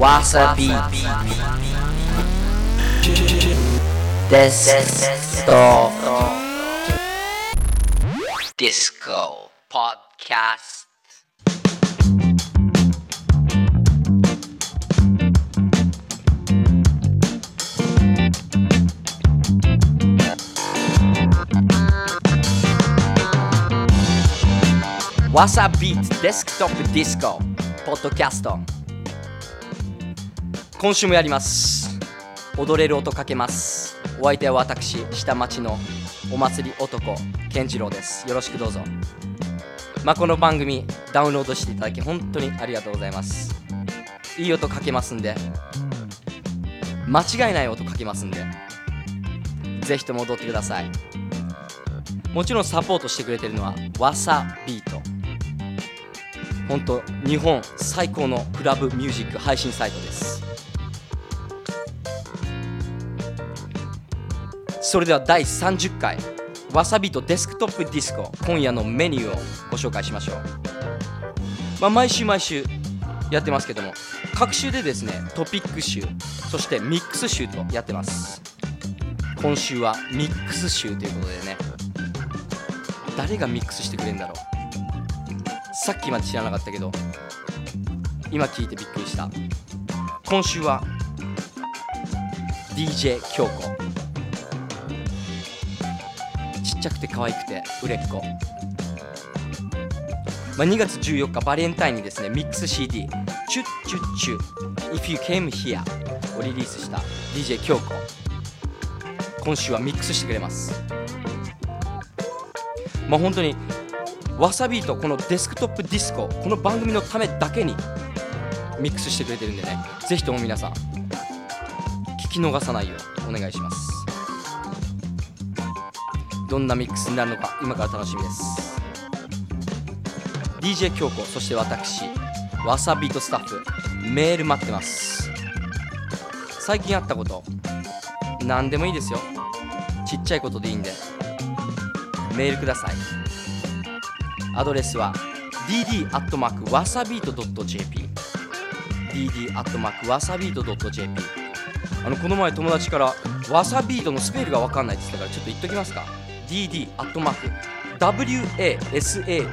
Wasabi. Desto Disco Podcast. Wasabi Desktop Disco podcast on. 今週もやります。踊れる音かけます。お相手は私下町のお祭り男健次郎です。よろしくどうぞ。まあ、この番組ダウンロードしていただき本当にありがとうございます。いい音かけますんで。間違いない音かけますんで。ぜひとも踊ってください。もちろんサポートしてくれてるのはわさビート。本当日本最高のクラブミュージック配信サイトです。それでは第30回わさびとデスクトップディスコ今夜のメニューをご紹介しましょう、まあ、毎週毎週やってますけども各週でですねトピック集そしてミックス集とやってます。今週はミックス集ということでね誰がミックスしてくれるんだろう。さっきまで知らなかったけど今聞いてびっくりした。今週は DJ 京子。っちゃくて可愛くて売れっ子、まあ、2月14日バレンタインにですねミックス CD「チュッチュッチュ。If You Came Here」をリリースした DJ 京子。今週はミックスしてくれます。まあ本当にわさびとこのデスクトップディスコ。この番組のためだけにミックスしてくれてるんでね。ぜひとも皆さん聞き逃さないようお願いします。どんなミックスになるのか今から楽しみです。DJ 京子そして私わさびとスタッフメール待ってます。最近あったこと何でもいいですよ。ちっちゃいことでいいんでメールください。アドレスは dd わさびと .jp dd わさびと .jp あのこの前友達からわさビートのスペルが分かんないって言ったからちょっと言っときますか？Dd アットマーク wasabeat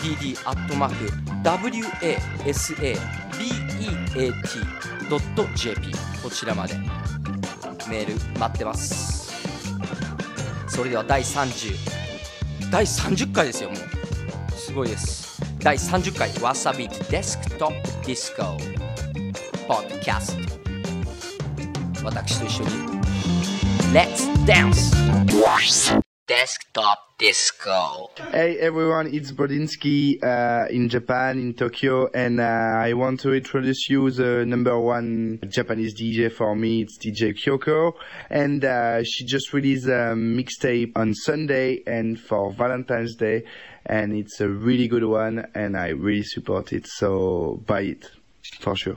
dd アットマーク wasabeat.jp こちらまで。メール待ってます。それでは第30第30回ですよもう。すごいです。第30回わさびデスクトップディスコポッドキャスト私と一緒に Let's dance! Desktop Disco. Hey everyone, it's Brodinsky uh, in Japan, in Tokyo, and uh, I want to introduce you the number one Japanese DJ for me. It's DJ Kyoko, and uh, she just released a mixtape on Sunday and for Valentine's Day, and it's a really good one, and I really support it. So buy it for sure.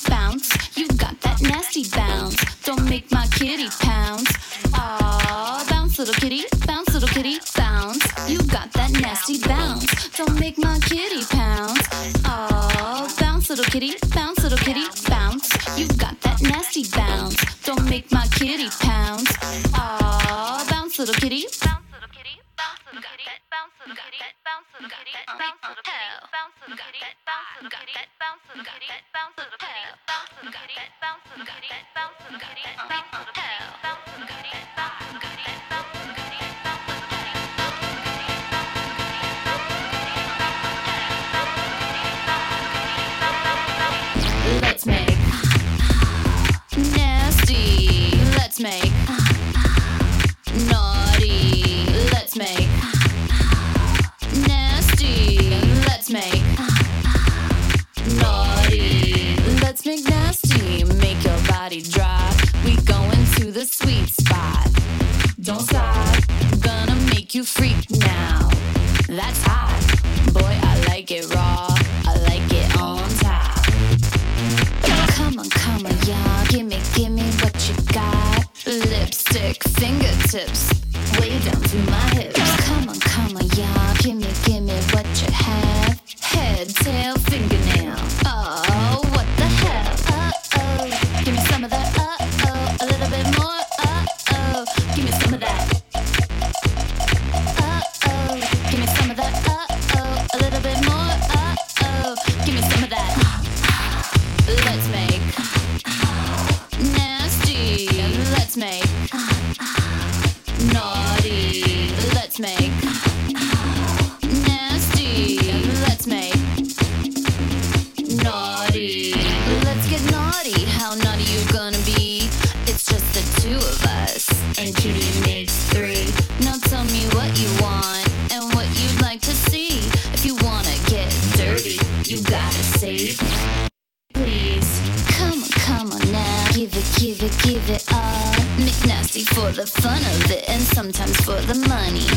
the fun of it and sometimes for the money.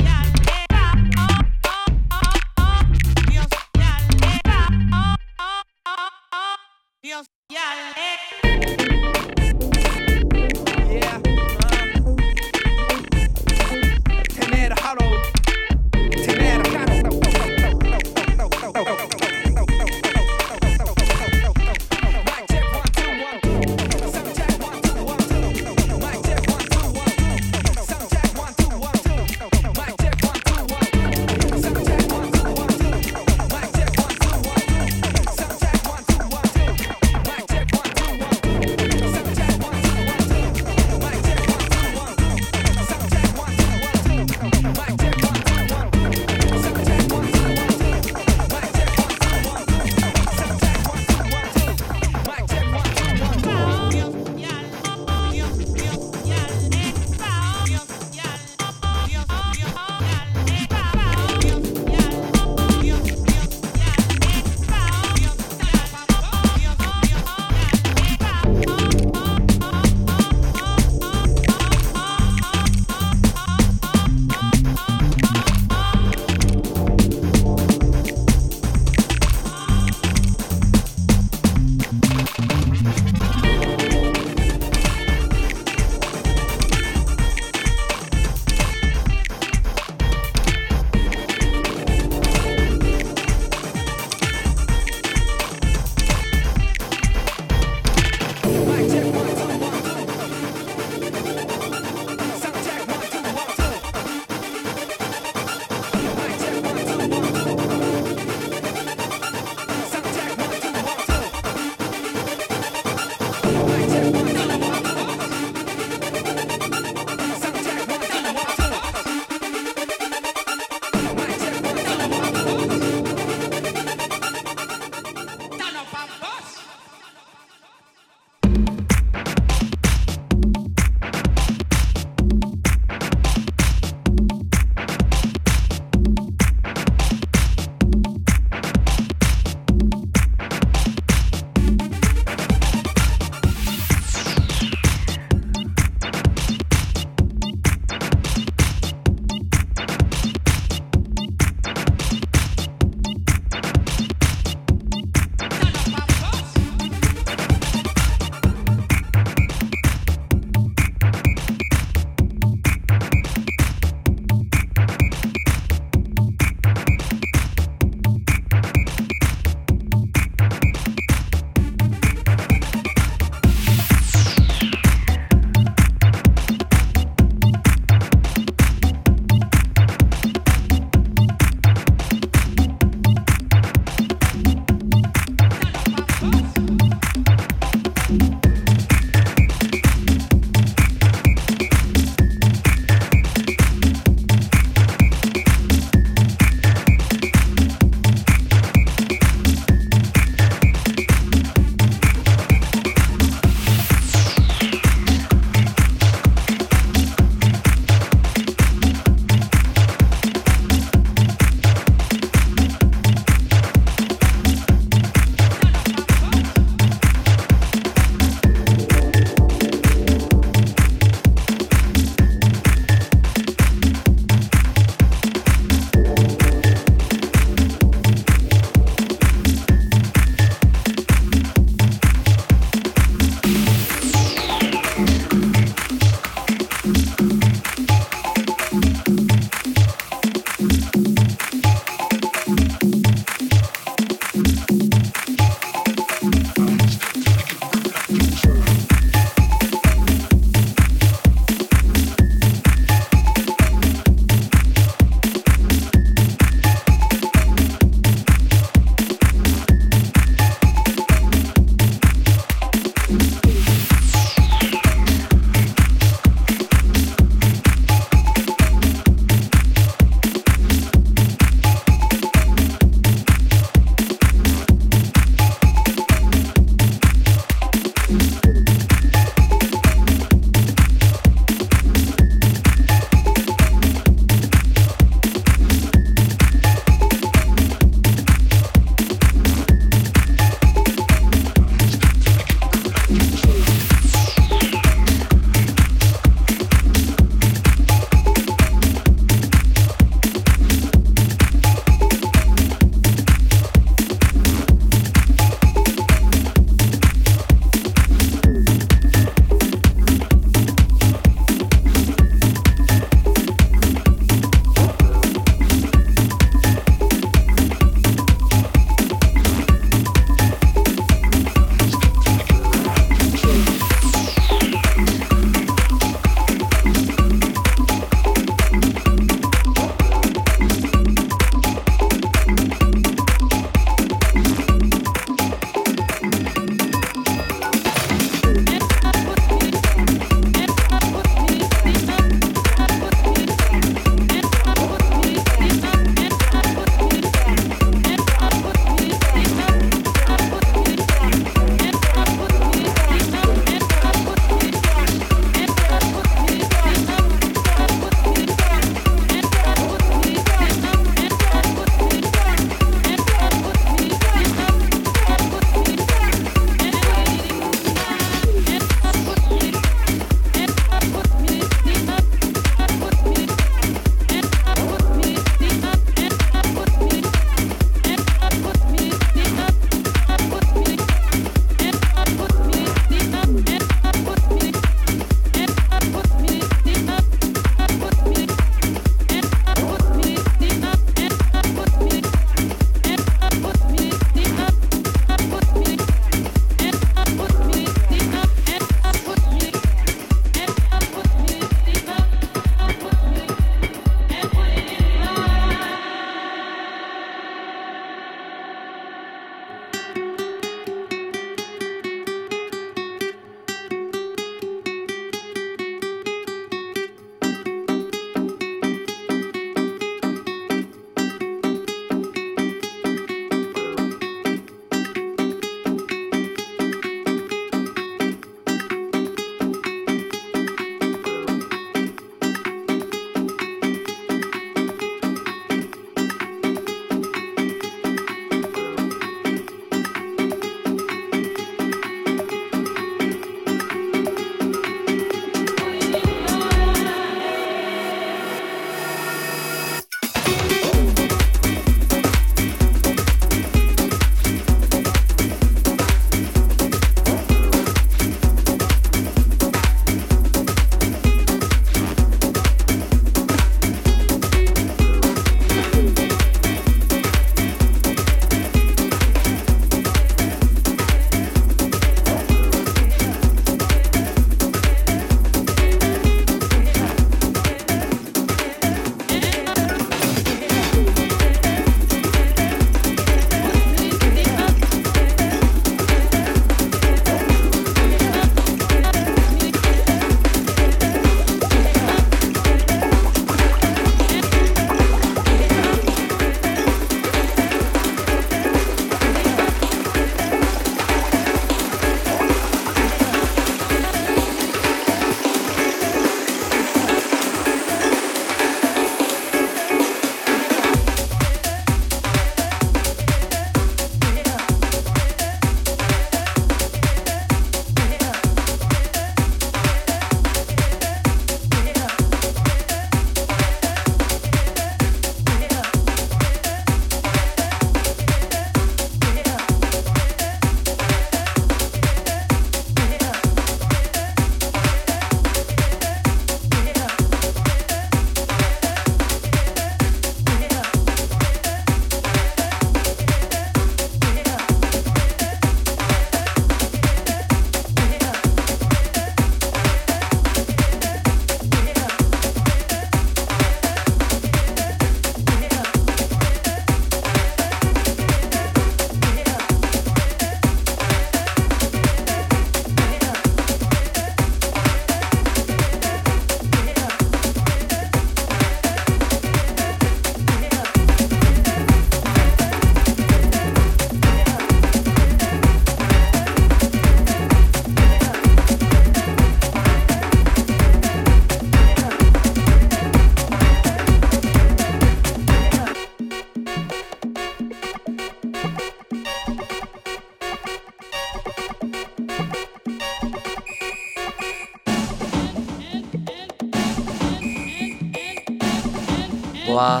わ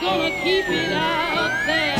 gonna keep it out there.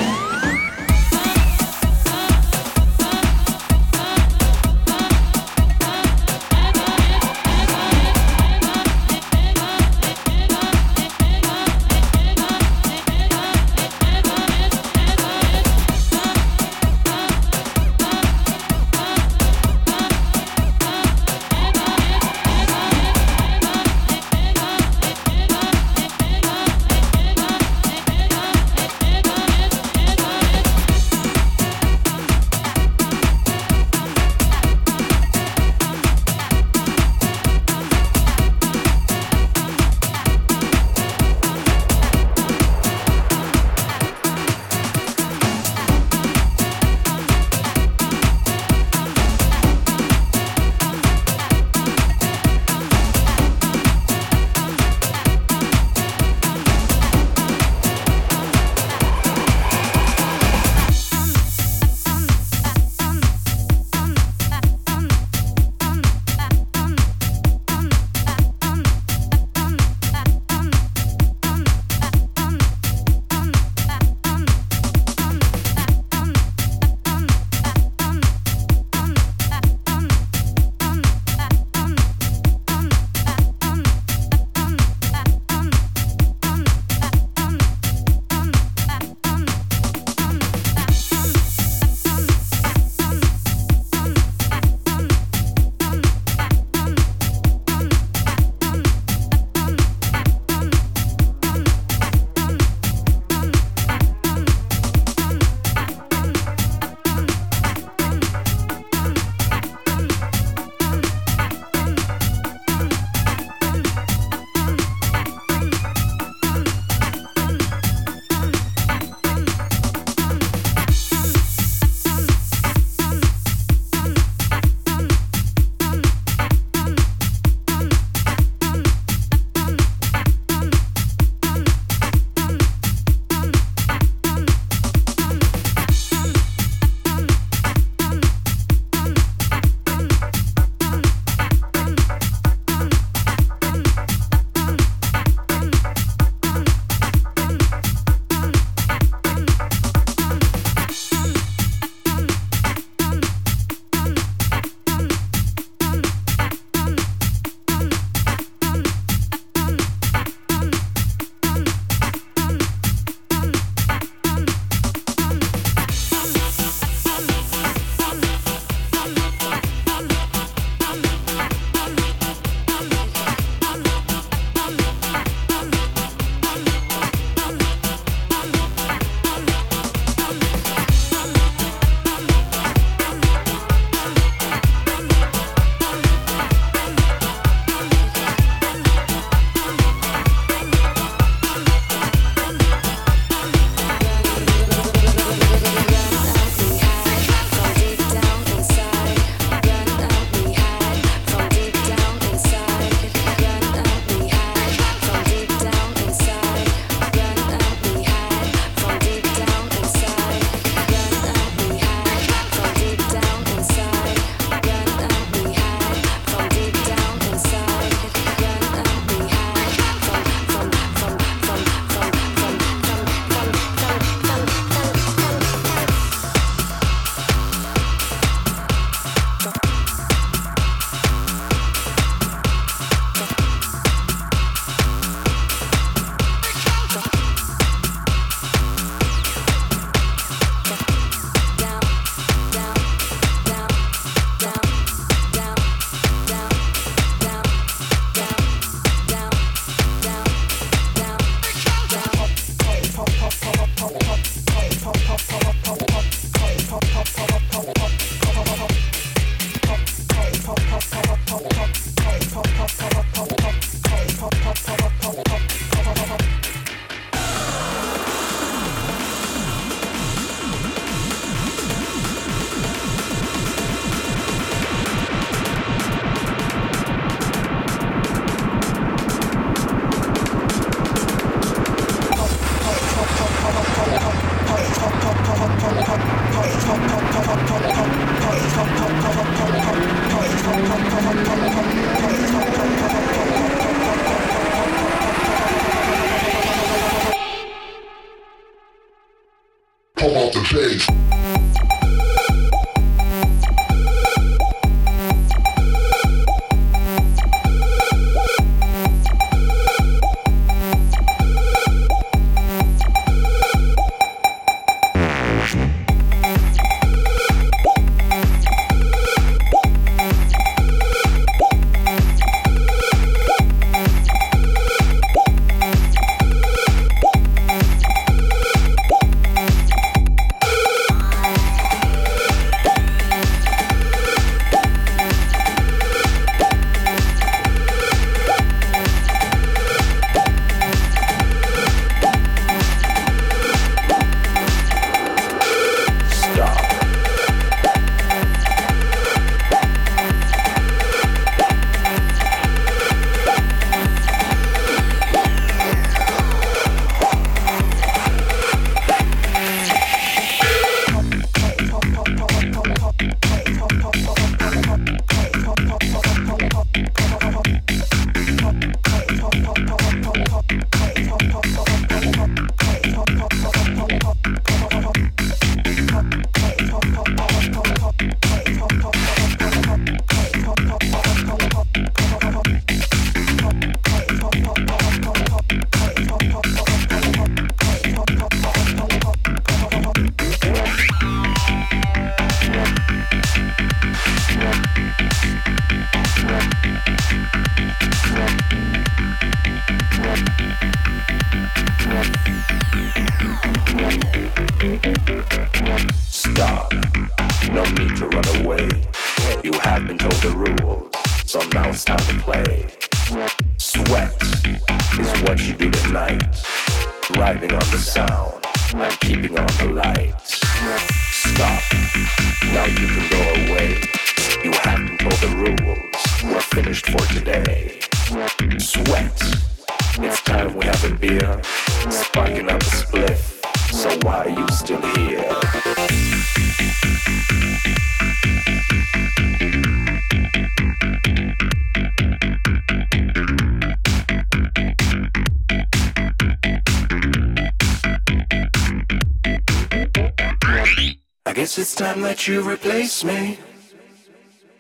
Time that you replace me.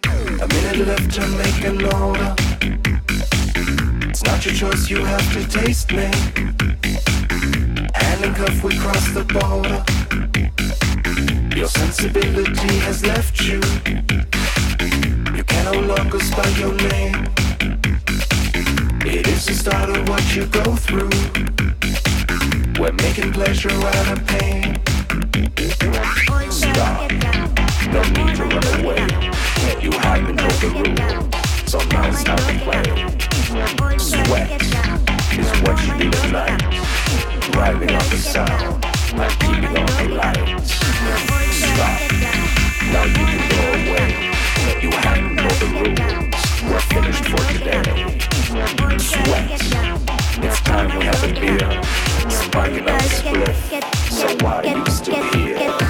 A minute left to make an order. It's not your choice, you have to taste me. Hand in cuff, we cross the border. Your sensibility has left you. You can no longer spell your name. It is the start of what you go through. We're making pleasure out of pain. Stop. No need to run away. You have been told the rules, so now it's time to. Sweat is what you do tonight. Driving on the sound, I'm keeping on the lights. Stop. Now you can go away. You have been told the rules. We're finished for today. Sweat. It's time we have a beer. Sparking up a spliff. So why you still here?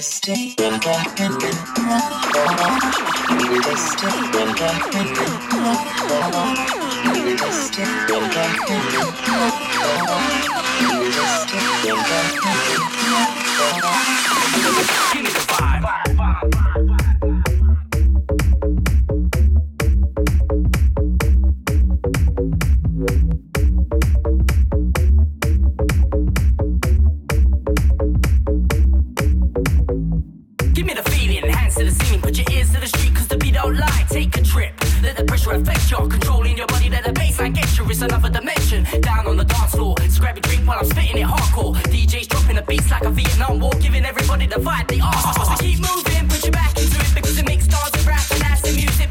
Stay. Let the pressure affect your control in your body. Let the baseline get you. It's another dimension. Down on the dance floor, just grab a drink while I'm spitting it hardcore. DJ's dropping the beats like a Vietnam War, giving everybody the vibe they are. So keep moving, put your back into it because it makes stars and rap and ass music.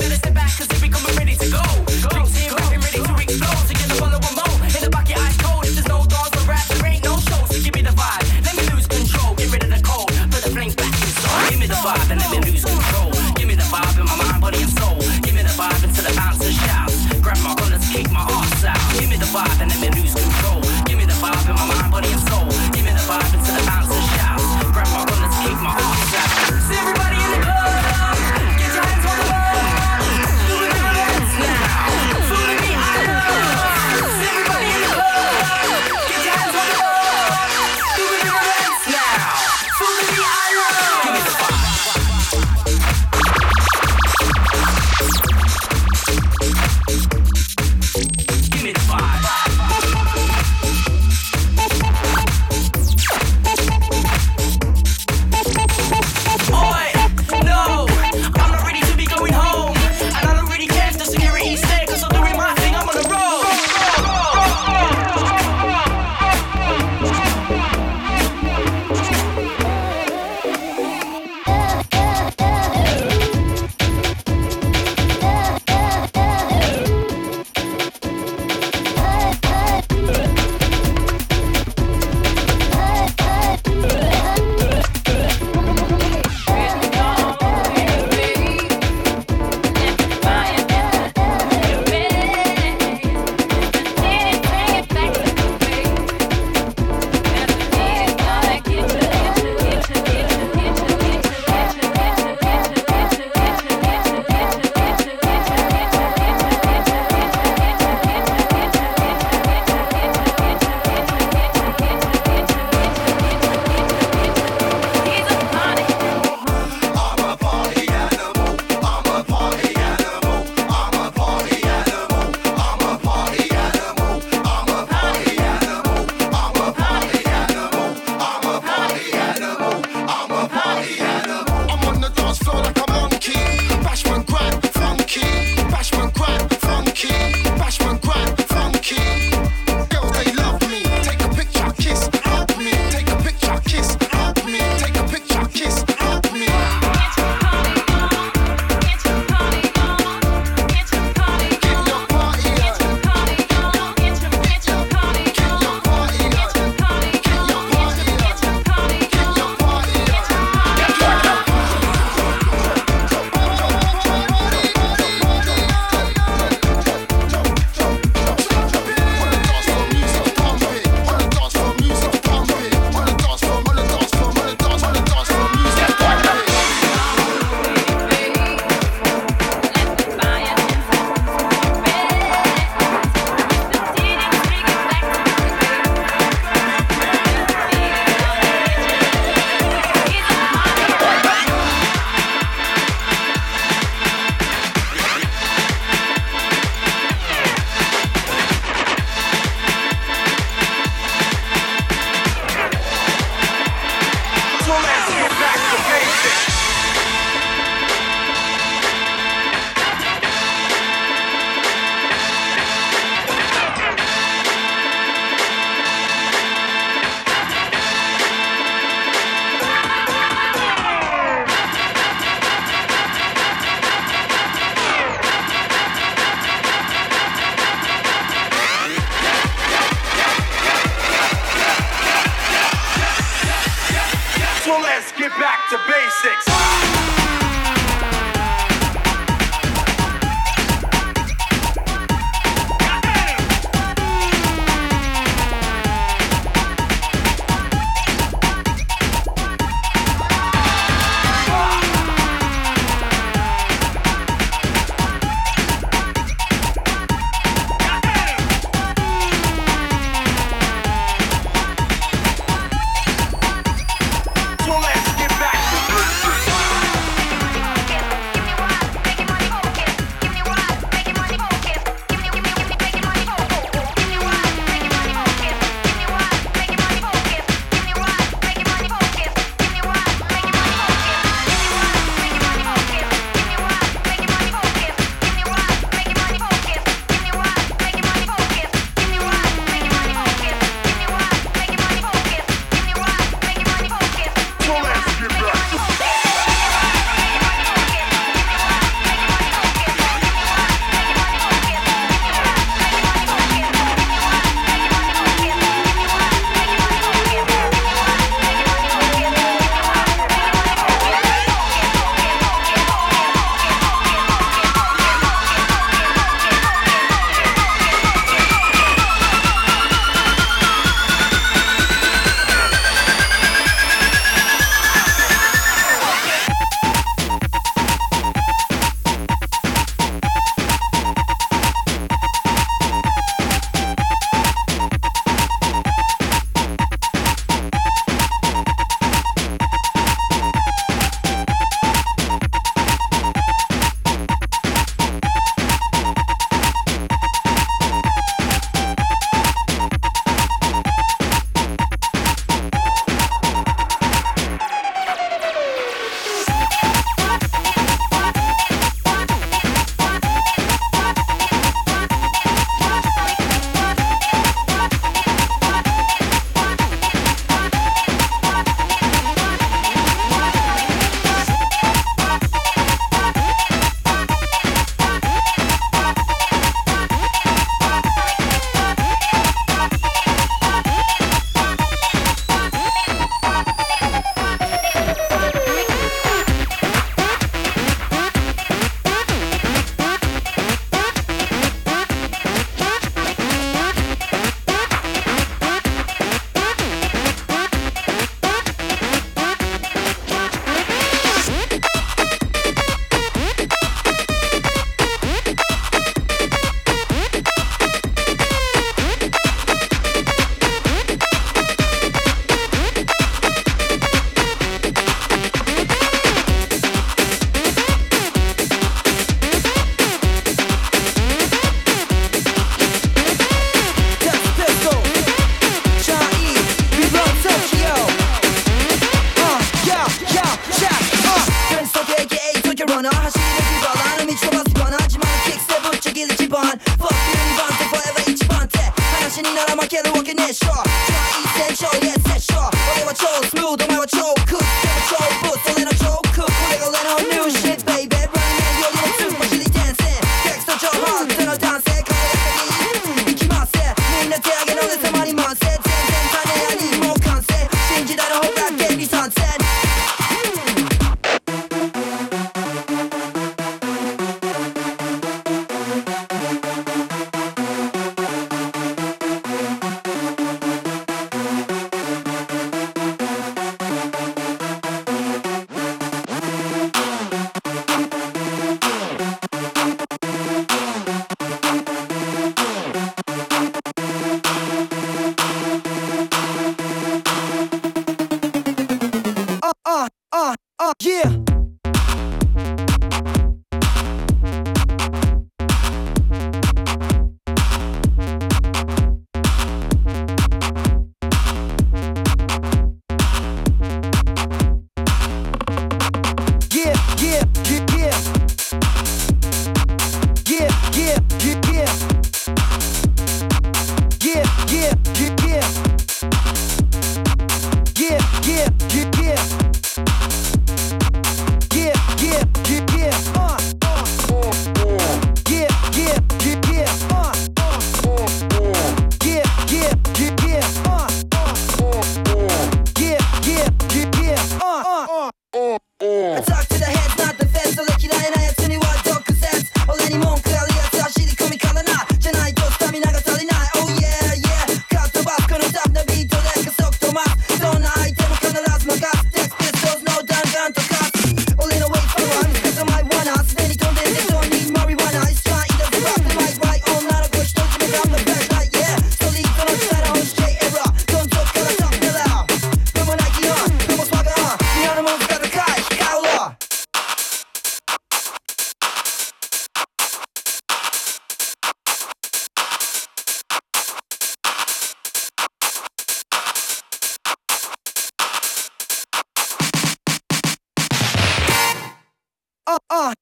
uh, uh.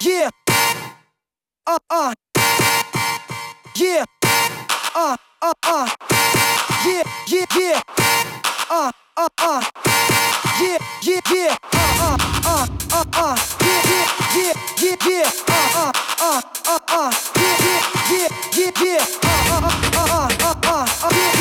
Yeah. Uh, uh. Yeah. Uh, uh, uh. Yeah, yeah, yeah. Uh, uh, uh. Yeah, yeah, yeah. Uh, uh, uh, uh, uh. Yeah, yeah, yeah, yeah, yeah. Uh, uh, uh, uh, uh. Yeah, yeah, yeah, yeah, yeah. Uh, uh, uh, uh, uh, uh. Yeah.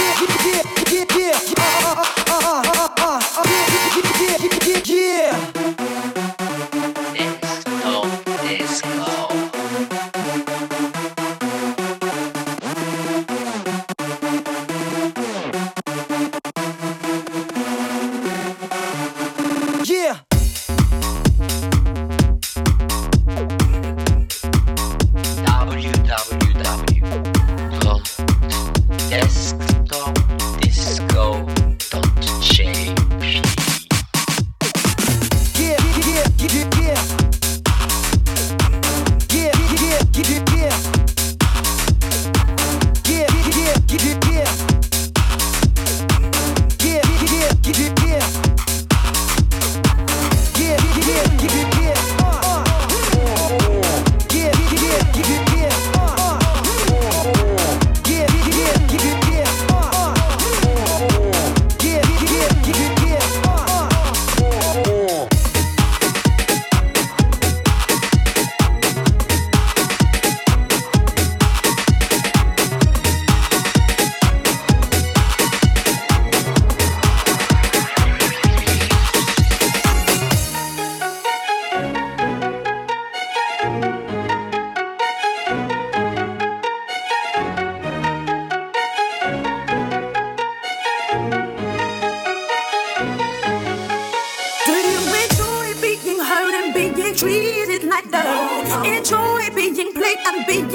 treat it like love. Enjoy being played and being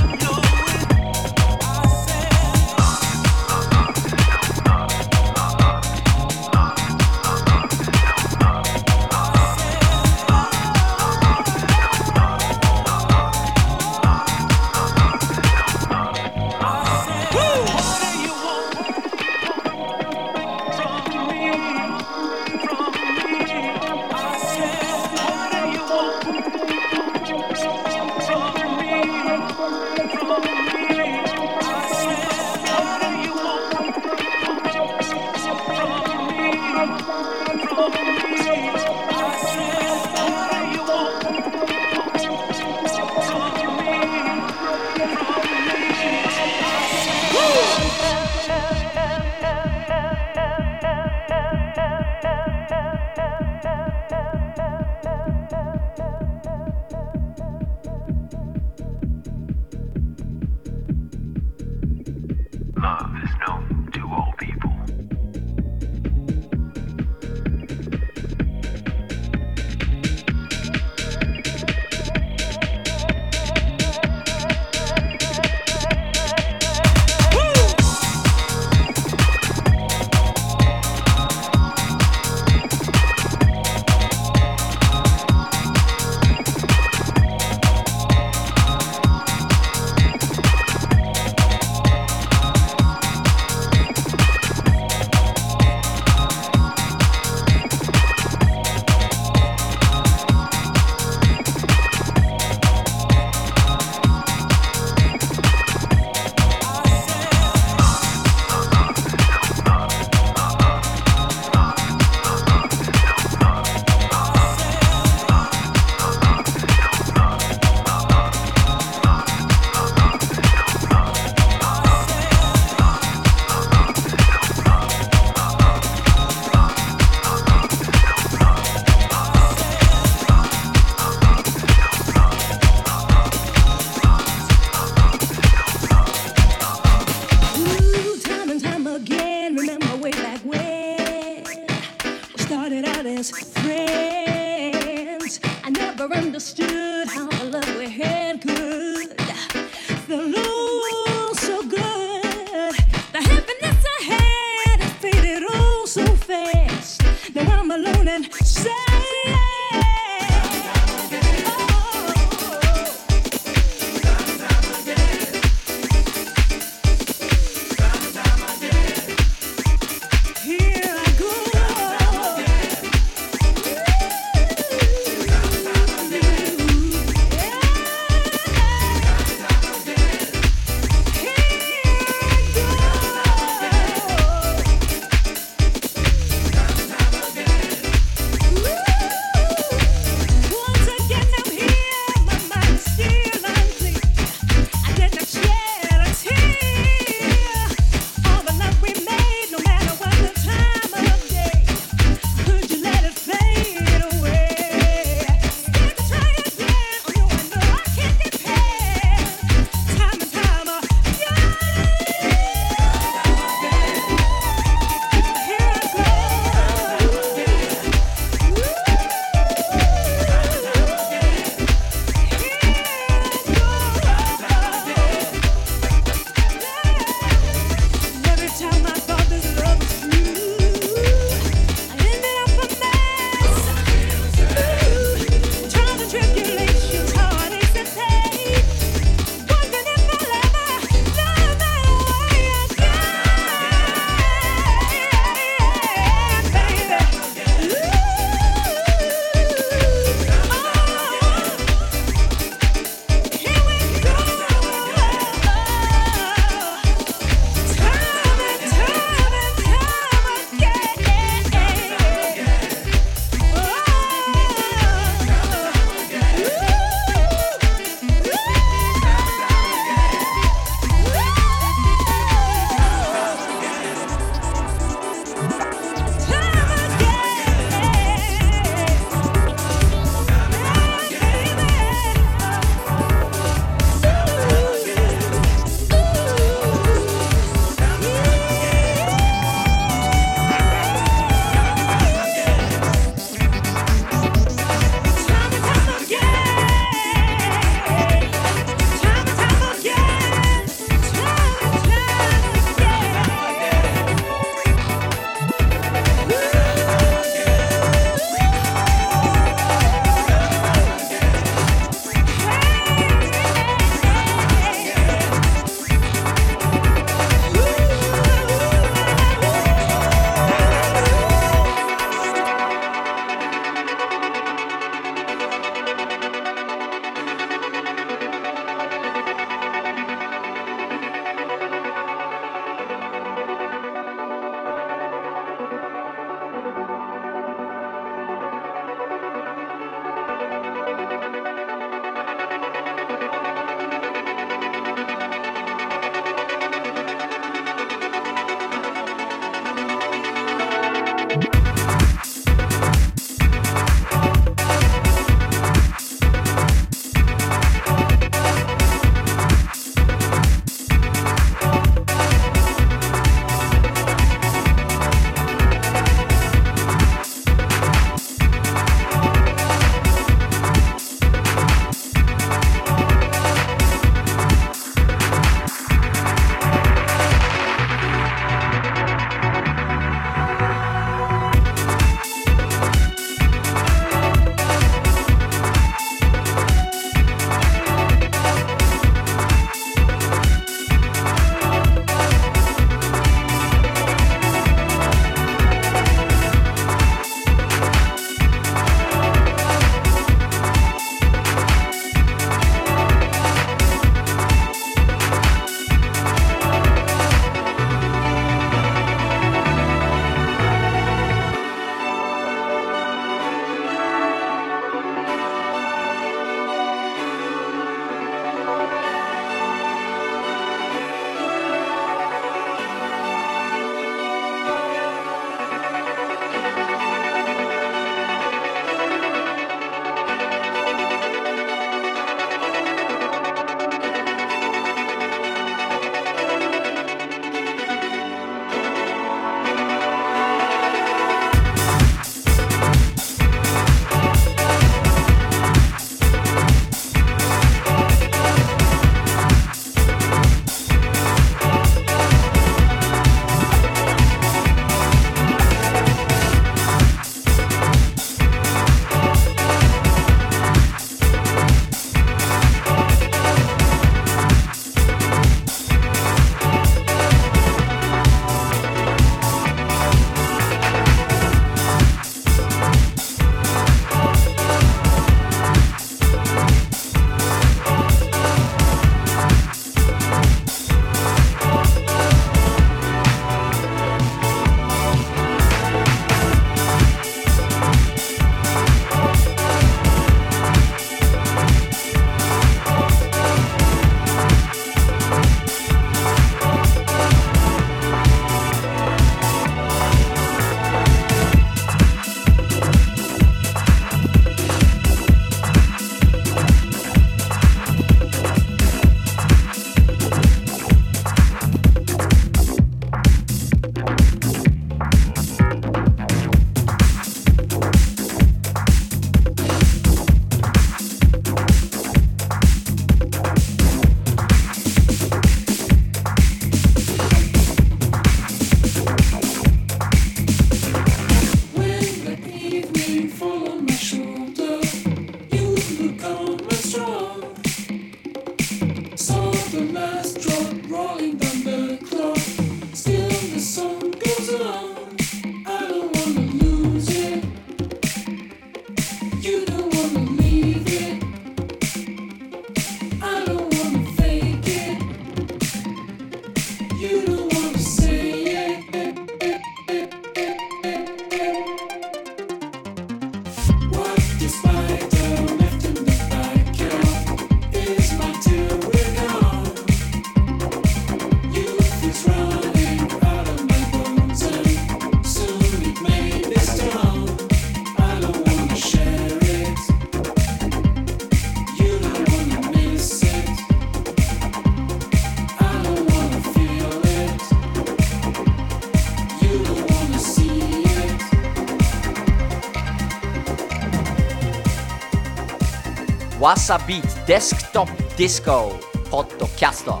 wasabeat デスクトップディスコポッドキャスト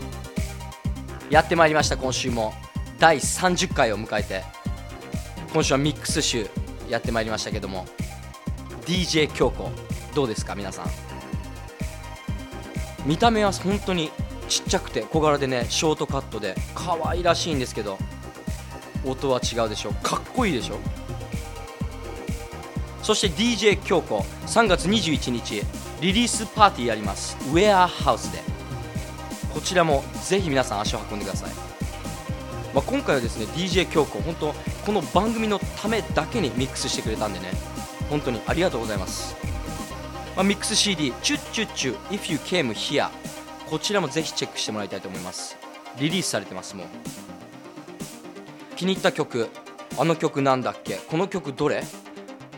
やってまいりました今週も。第30回を迎えて今週はミックス集やってまいりましたけども。DJ 京子どうですか皆さん？見た目は本当にちっちゃくて小柄でねショートカットで可愛らしいんですけど音は違うでしょかっこいいでしょそして DJ 京子3月21日。リリースパーティーやります。ウェアハウスで。こちらもぜひ皆さん足を運んでください、まあ、今回はですね DJ 京子本当この番組のためだけにミックスしてくれたんでね本当にありがとうございます、まあ、ミックス CD チュッチュッチュ If You Came Here こちらもぜひチェックしてもらいたいと思います。リリースされてますもう。気に入った曲あの曲なんだっけこの曲どれ？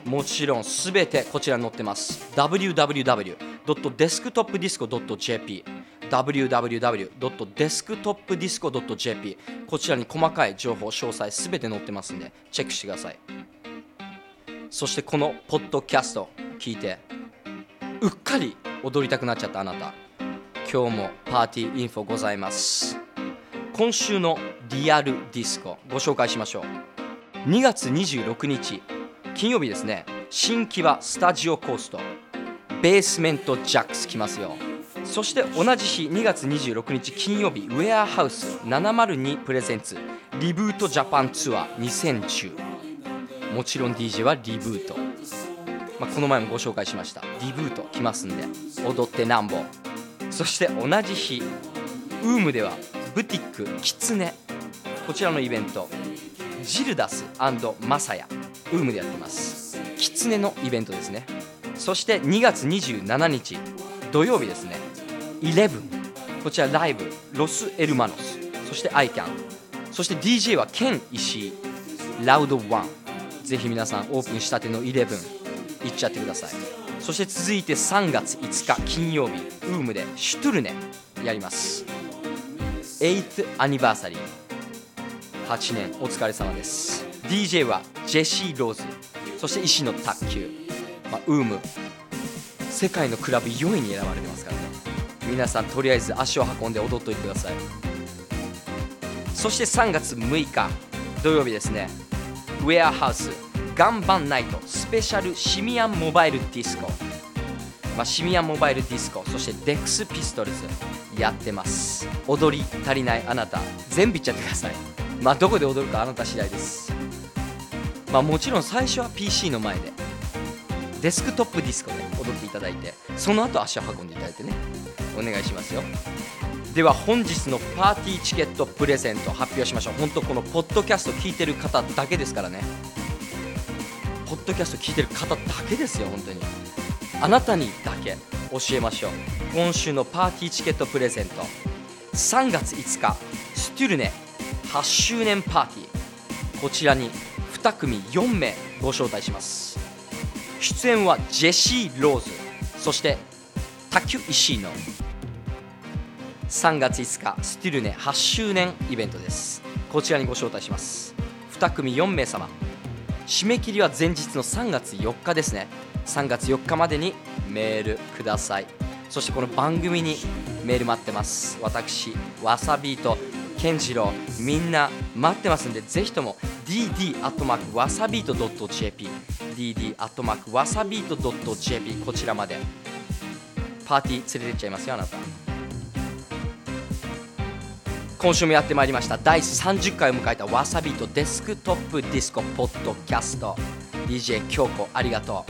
もちろんすべてこちらに載ってます。www.desktopdisco.jp www.desktopdisco.jp こちらに細かい情報詳細すべて載ってますんでチェックしてください。そしてこのポッドキャスト聞いてうっかり踊りたくなっちゃったあなた。今日もパーティーインフォございます。今週のリアルディスコご紹介しましょう。2月26日金曜日ですね。新木場スタジオコースト。ベースメントジャックス来ますよ。そして同じ日2月26日金曜日ウェアハウス702プレゼンツリブートジャパンツアー2010もちろん DJ はリブート、まあ、この前もご紹介しました。リブート来ますんで踊ってなんぼ。そして同じ日ウームではブティックキツネ。こちらのイベントジルダスマサヤ。ウームでやってます。キツネのイベントですね。そして2月27日土曜日ですね。11こちらライブ。ロス・エルマノス。そしてアイキャン。そして DJ はケン石井ラウドワン。ぜひ皆さんオープンしたての11行っちゃってください。そして続いて3月5日金曜日ウームでシュトゥルネやります。8th アニバーサリー。8年お疲れ様です。DJ はジェシー・ローズそして石の卓球、まあ、ウーム。世界のクラブ4位に選ばれてますからね。皆さんとりあえず足を運んで踊っといてください。そして3月6日土曜日ですね。ウェアハウス岩盤ナイトスペシャル Simian Mobile Disco、まあ、 Simian Mobile Disco そして DEXPISTOLS やってます。踊り足りないあなた全部いっちゃってください。まあどこで踊るかあなた次第です。まあもちろん最初は PC の前でデスクトップディスコで踊っていただいてその後足を運んでいただいてねお願いしますよ。では本日のパーティーチケットプレゼント発表しましょう。本当このポッドキャスト聞いてる方だけですからね。ポッドキャスト聞いてる方だけですよ本当に。あなたにだけ教えましょう。今週のパーティーチケットプレゼント。3月5日ステュルネ8周年パーティー。こちらに2組4名ご招待します。出演はジェシー・ローズ。そして卓球石井の。3月5日スティルネ8周年イベントです。こちらにご招待します。2組4名様。締め切りは前日の3月4日ですね。3月4日までにメールください。そしてこの番組にメール待ってます。私わさびと健次郎みんな待ってますんでぜひとも dd アットマークわさびと .jp dd アットマークわさびと .jp こちらまで。パーティー連れてっちゃいますよあなた。今週もやってまいりました。第30回を迎えた wasabeat デスクトップディスコポッドキャスト。DJ 京子ありがと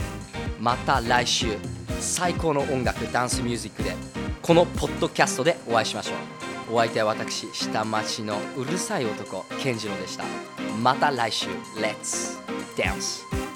う。また来週最高の音楽ダンスミュージックでこのポッドキャストでお会いしましょう。お相手は私下町のうるさい男健次郎でした。また来週。Let's dance!